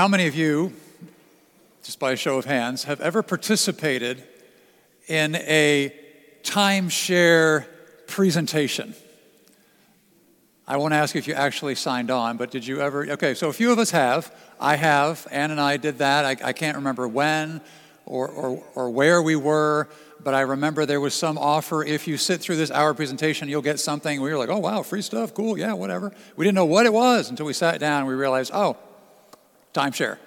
How many of you, just by a show of hands, have ever participated in a timeshare presentation? I won't ask if you actually signed on, but did you ever? Okay, so a few of us have. I have. Ann and I did that. I, I can't remember when or, or, or where we were, but I remember there was some offer. If you sit through this hour presentation, you'll get something. We were like, oh, wow, free stuff, cool, yeah, whatever. We didn't know what it was until we sat down and we realized, oh, timeshare.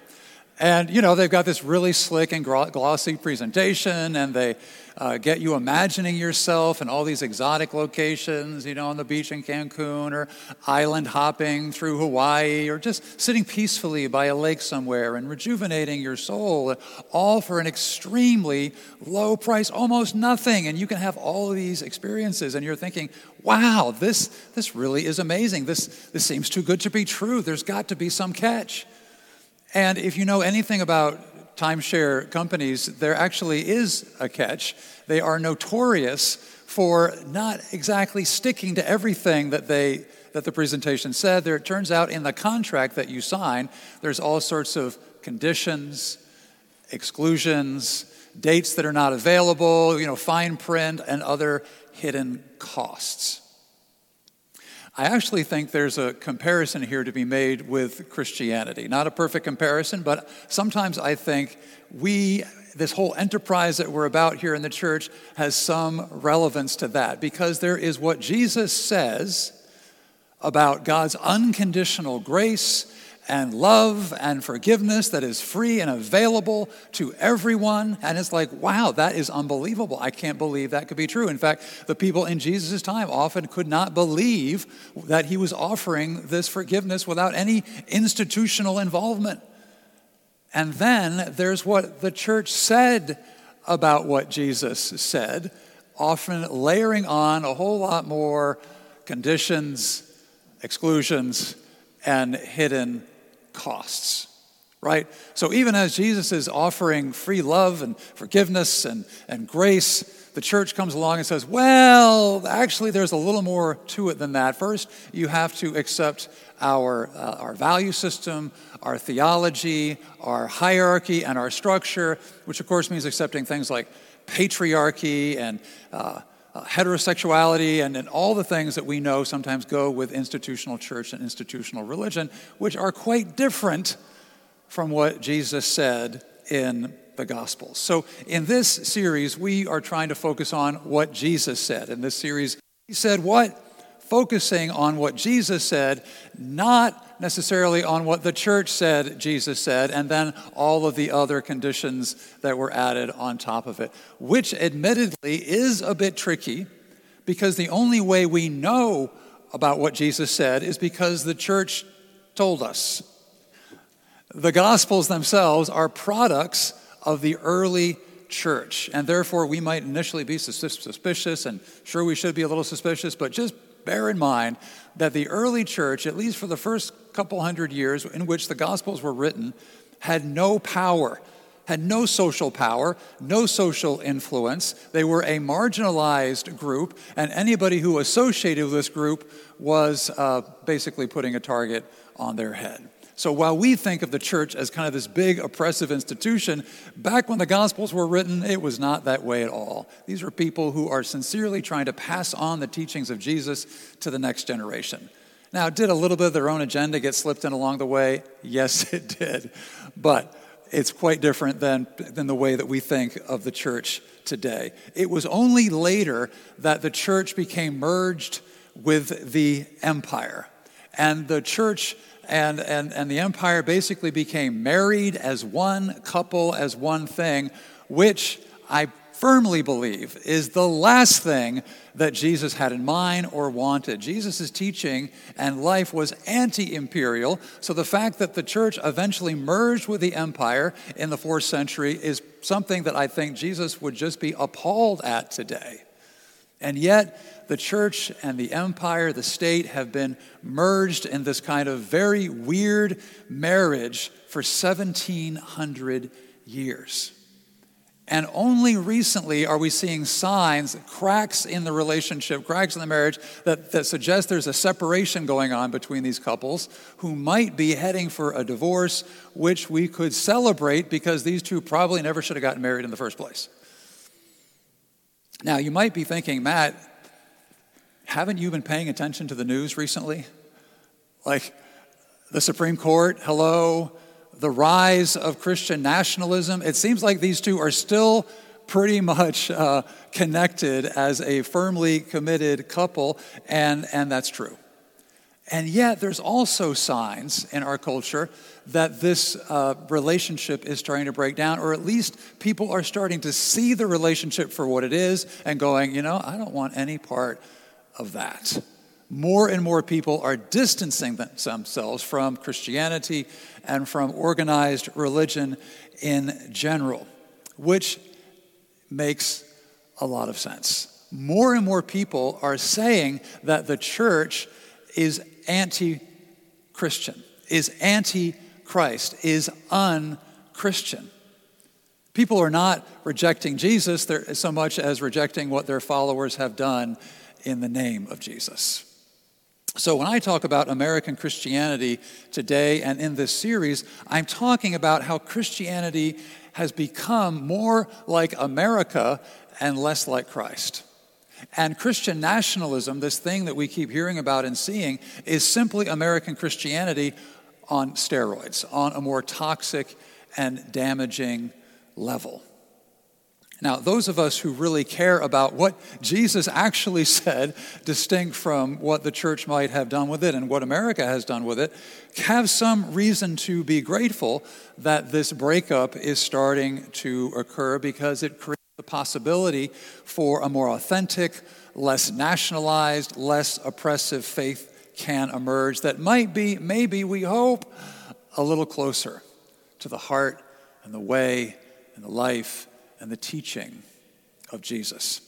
And, you know, they've got this really slick and glossy presentation, and they uh, get you imagining yourself in all these exotic locations, you know, on the beach in Cancun, or island hopping through Hawaii, or just sitting peacefully by a lake somewhere and rejuvenating your soul, all for an extremely low price, almost nothing. And you can have all these experiences, and you're thinking, wow, this, this really is amazing. This, this seems too good to be true. There's got to be some catch. And if you know anything about timeshare companies, there actually is a catch. They are notorious for not exactly sticking to everything that they that the presentation said. There it turns out in the contract that you sign, there's all sorts of conditions, exclusions, dates that are not available, you know, fine print and other hidden costs. I actually think there's a comparison here to be made with Christianity. Not a perfect comparison, but sometimes I think we, this whole enterprise that we're about here in the church, has some relevance to that because there is what Jesus says about God's unconditional grace and love and forgiveness that is free and available to everyone. And it's like, wow, that is unbelievable. I can't believe that could be true. In fact, the people in Jesus' time often could not believe that he was offering this forgiveness without any institutional involvement. And then there's what the church said about what Jesus said, often layering on a whole lot more conditions, exclusions, and hidden costs, right? So even as Jesus is offering free love and forgiveness and, and grace, the church comes along and says, well, actually, there's a little more to it than that. First, you have to accept our, uh, our value system, our theology, our hierarchy, and our structure, which of course means accepting things like patriarchy and uh, uh, heterosexuality and, and all the things that we know sometimes go with institutional church and institutional religion, which are quite different from what Jesus said in the Gospels. So, in this series, we are trying to focus on what Jesus said. In this series, he said what? Focusing on what Jesus said, not necessarily on what the church said Jesus said, and then all of the other conditions that were added on top of it, which admittedly is a bit tricky because the only way we know about what Jesus said is because the church told us. The Gospels themselves are products of the early church, and therefore we might initially be suspicious, and sure we should be a little suspicious, but just bear in mind that the early church, at least for the first couple hundred years in which the Gospels were written, had no power, had no social power, no social influence. They were a marginalized group, and anybody who associated with this group was uh, basically putting a target on their head. So while we think of the church as kind of this big oppressive institution, back when the Gospels were written, it was not that way at all. These were people who are sincerely trying to pass on the teachings of Jesus to the next generation. Now, did a little bit of their own agenda get slipped in along the way? Yes, it did. But it's quite different than, than the way that we think of the church today. It was only later that the church became merged with the empire. And the church and, and, and the empire basically became married as one couple, as one thing, which I firmly believe is the last thing that Jesus had in mind or wanted. Jesus' teaching and life was anti imperial, so the fact that the church eventually merged with the empire in the fourth century is something that I think Jesus would just be appalled at today. And yet, the church and the empire, the state, have been merged in this kind of very weird marriage for 1700 years. And only recently are we seeing signs, cracks in the relationship, cracks in the marriage that, that suggest there's a separation going on between these couples who might be heading for a divorce, which we could celebrate because these two probably never should have gotten married in the first place. Now, you might be thinking, Matt, haven't you been paying attention to the news recently? Like the Supreme Court, hello, the rise of Christian nationalism, it seems like these two are still pretty much uh, connected as a firmly committed couple, and, and that's true. And yet, there's also signs in our culture that this uh, relationship is starting to break down, or at least people are starting to see the relationship for what it is and going, you know, I don't want any part of that more and more people are distancing themselves from Christianity and from organized religion in general, which makes a lot of sense. More and more people are saying that the church is anti Christian, is anti Christ, is un Christian. People are not rejecting Jesus so much as rejecting what their followers have done in the name of Jesus. So, when I talk about American Christianity today and in this series, I'm talking about how Christianity has become more like America and less like Christ. And Christian nationalism, this thing that we keep hearing about and seeing, is simply American Christianity on steroids, on a more toxic and damaging level. Now, those of us who really care about what Jesus actually said, distinct from what the church might have done with it and what America has done with it, have some reason to be grateful that this breakup is starting to occur because it creates the possibility for a more authentic, less nationalized, less oppressive faith can emerge that might be, maybe we hope, a little closer to the heart and the way and the life and the teaching of Jesus.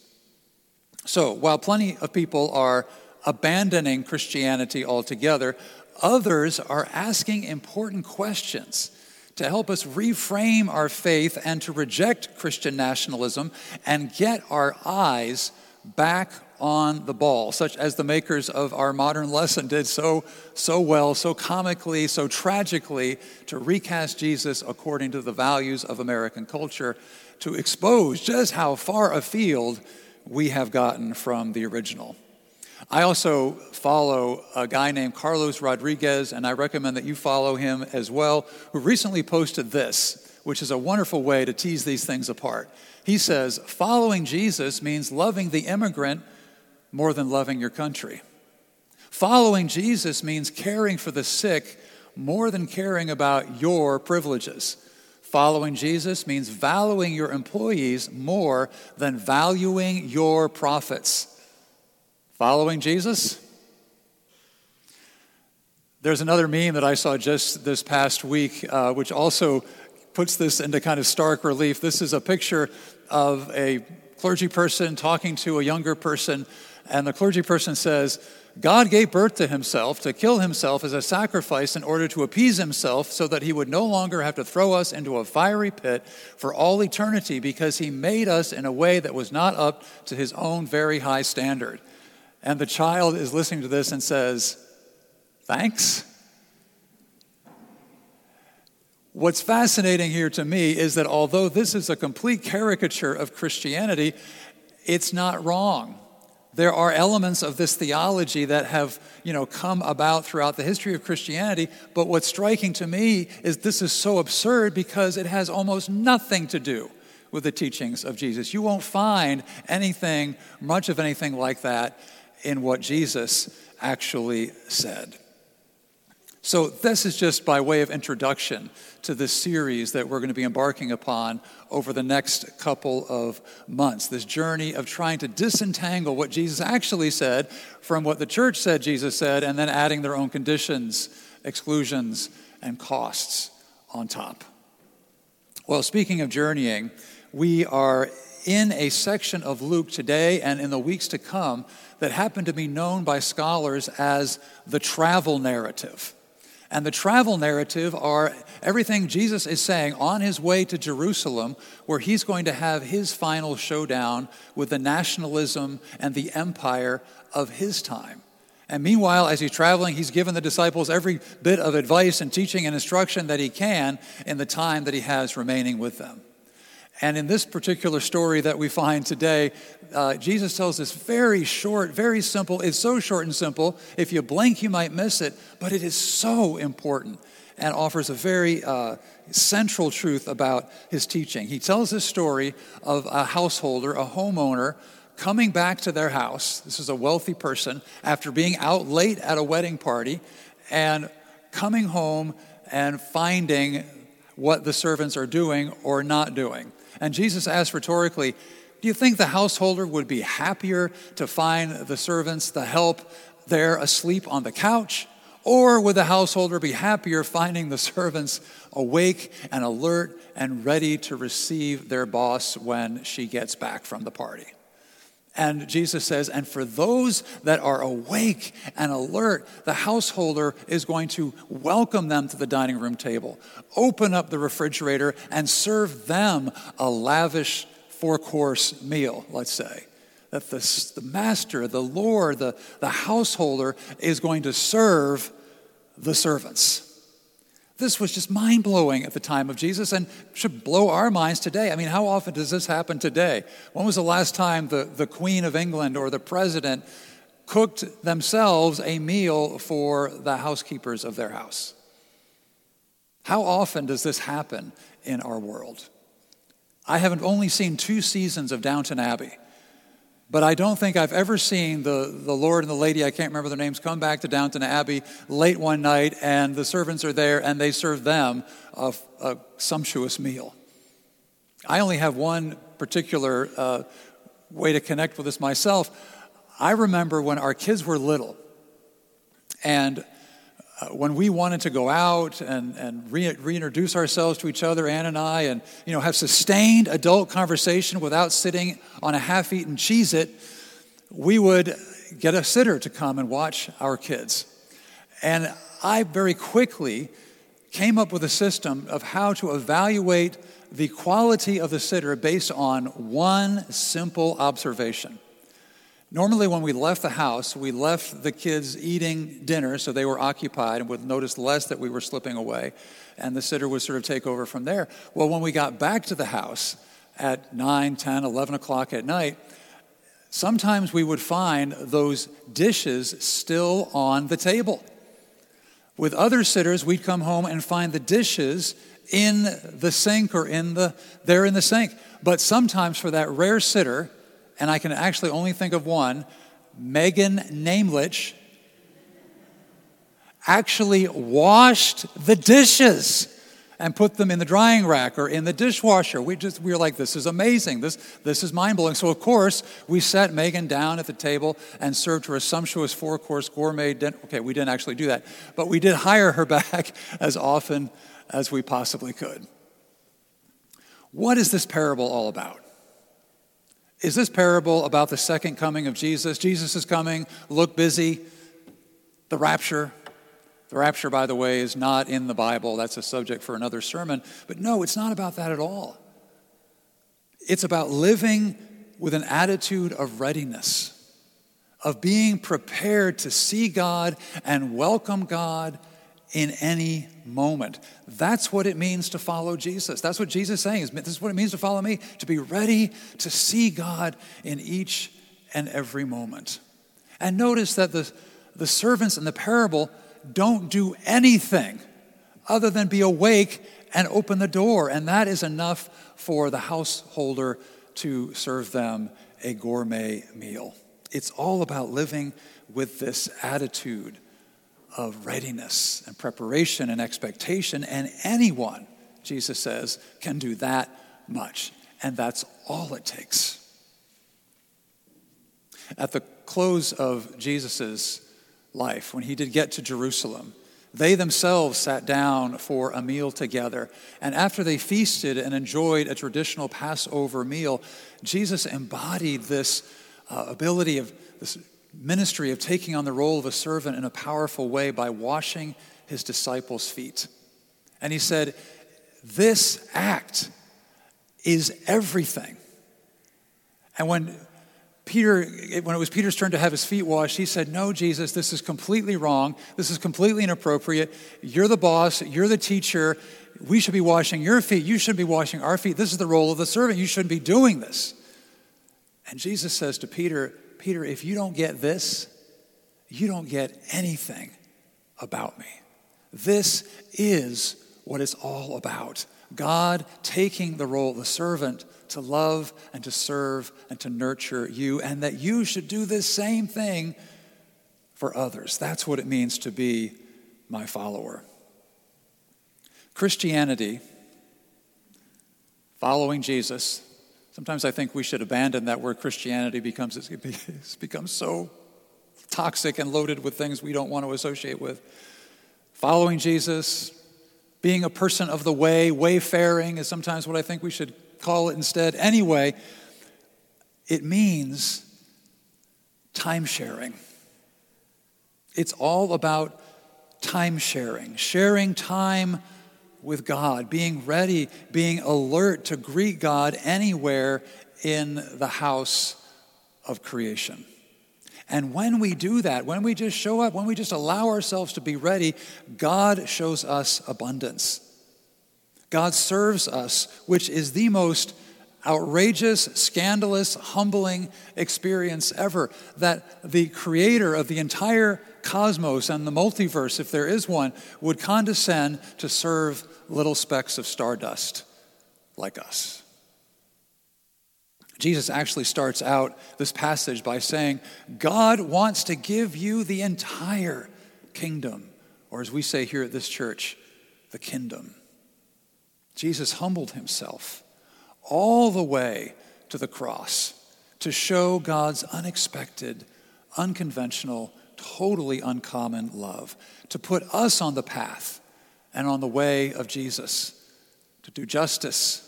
So, while plenty of people are abandoning Christianity altogether, others are asking important questions to help us reframe our faith and to reject Christian nationalism and get our eyes back on the ball, such as the makers of our modern lesson did so, so well, so comically, so tragically, to recast Jesus according to the values of American culture to expose just how far afield we have gotten from the original. I also follow a guy named Carlos Rodriguez, and I recommend that you follow him as well, who recently posted this, which is a wonderful way to tease these things apart. He says, Following Jesus means loving the immigrant more than loving your country. Following Jesus means caring for the sick more than caring about your privileges. Following Jesus means valuing your employees more than valuing your profits. Following Jesus? There's another meme that I saw just this past week, uh, which also puts this into kind of stark relief. This is a picture of a clergy person talking to a younger person, and the clergy person says, God gave birth to himself to kill himself as a sacrifice in order to appease himself so that he would no longer have to throw us into a fiery pit for all eternity because he made us in a way that was not up to his own very high standard. And the child is listening to this and says, Thanks. What's fascinating here to me is that although this is a complete caricature of Christianity, it's not wrong there are elements of this theology that have you know come about throughout the history of christianity but what's striking to me is this is so absurd because it has almost nothing to do with the teachings of jesus. You won't find anything much of anything like that in what jesus actually said so, this is just by way of introduction to this series that we're going to be embarking upon over the next couple of months. This journey of trying to disentangle what Jesus actually said from what the church said Jesus said, and then adding their own conditions, exclusions, and costs on top. Well, speaking of journeying, we are in a section of Luke today and in the weeks to come that happen to be known by scholars as the travel narrative. And the travel narrative are everything Jesus is saying on his way to Jerusalem, where he's going to have his final showdown with the nationalism and the empire of his time. And meanwhile, as he's traveling, he's given the disciples every bit of advice and teaching and instruction that he can in the time that he has remaining with them. And in this particular story that we find today, uh, Jesus tells this very short, very simple. It's so short and simple. If you blink, you might miss it, but it is so important and offers a very uh, central truth about his teaching. He tells this story of a householder, a homeowner, coming back to their house. This is a wealthy person after being out late at a wedding party and coming home and finding what the servants are doing or not doing. And Jesus asked rhetorically, Do you think the householder would be happier to find the servants, the help, there asleep on the couch? Or would the householder be happier finding the servants awake and alert and ready to receive their boss when she gets back from the party? And Jesus says, and for those that are awake and alert, the householder is going to welcome them to the dining room table, open up the refrigerator, and serve them a lavish four course meal, let's say. That the, the master, the Lord, the, the householder is going to serve the servants. This was just mind blowing at the time of Jesus and should blow our minds today. I mean, how often does this happen today? When was the last time the, the Queen of England or the President cooked themselves a meal for the housekeepers of their house? How often does this happen in our world? I haven't only seen two seasons of Downton Abbey. But I don't think I've ever seen the, the Lord and the lady, I can't remember their names, come back to Downton Abbey late one night and the servants are there and they serve them a, a sumptuous meal. I only have one particular uh, way to connect with this myself. I remember when our kids were little and uh, when we wanted to go out and, and re- reintroduce ourselves to each other, Ann and I, and you know, have sustained adult conversation without sitting on a half-eaten Cheez-It, we would get a sitter to come and watch our kids. And I very quickly came up with a system of how to evaluate the quality of the sitter based on one simple observation. Normally, when we left the house, we left the kids eating dinner, so they were occupied and would notice less that we were slipping away, and the sitter would sort of take over from there. Well, when we got back to the house at 9, 10, 11 o'clock at night, sometimes we would find those dishes still on the table. With other sitters, we'd come home and find the dishes in the sink or in the there in the sink. But sometimes for that rare sitter, and I can actually only think of one, Megan Namelich, actually washed the dishes and put them in the drying rack or in the dishwasher. We just we were like, this is amazing. This this is mind blowing. So of course we sat Megan down at the table and served her a sumptuous four course gourmet dinner. Okay, we didn't actually do that, but we did hire her back as often as we possibly could. What is this parable all about? Is this parable about the second coming of Jesus? Jesus is coming, look busy. The rapture. The rapture, by the way, is not in the Bible. That's a subject for another sermon. But no, it's not about that at all. It's about living with an attitude of readiness, of being prepared to see God and welcome God in any moment. That's what it means to follow Jesus. That's what Jesus is saying. This is what it means to follow me, to be ready to see God in each and every moment. And notice that the, the servants in the parable don't do anything other than be awake and open the door. And that is enough for the householder to serve them a gourmet meal. It's all about living with this attitude of readiness and preparation and expectation. And anyone, Jesus says, can do that much. And that's all it takes. At the close of Jesus' life, when he did get to Jerusalem, they themselves sat down for a meal together. And after they feasted and enjoyed a traditional Passover meal, Jesus embodied this uh, ability of this ministry of taking on the role of a servant in a powerful way by washing his disciples' feet. And he said, This act is everything. And when Peter, when it was Peter's turn to have his feet washed, he said, No, Jesus, this is completely wrong. This is completely inappropriate. You're the boss. You're the teacher. We should be washing your feet. You should be washing our feet. This is the role of the servant. You shouldn't be doing this. And Jesus says to Peter, Peter, if you don't get this, you don't get anything about me. This is what it's all about. God taking the role of the servant to love and to serve and to nurture you, and that you should do this same thing for others. That's what it means to be my follower. Christianity, following Jesus, sometimes I think we should abandon that word Christianity becomes it's become so toxic and loaded with things we don't want to associate with. Following Jesus, being a person of the way, wayfaring is sometimes what I think we should call it instead. Anyway, it means time sharing. It's all about time sharing, sharing time with God, being ready, being alert to greet God anywhere in the house of creation. And when we do that, when we just show up, when we just allow ourselves to be ready, God shows us abundance. God serves us, which is the most outrageous, scandalous, humbling experience ever. That the creator of the entire cosmos and the multiverse, if there is one, would condescend to serve little specks of stardust like us. Jesus actually starts out this passage by saying, God wants to give you the entire kingdom, or as we say here at this church, the kin-dom. Jesus humbled himself all the way to the cross to show God's unexpected, unconventional, totally uncommon love, to put us on the path and on the way of Jesus, to do justice,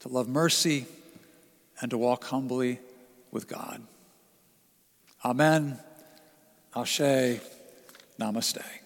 to love mercy and to walk humbly with God. Amen. Ashe. Namaste.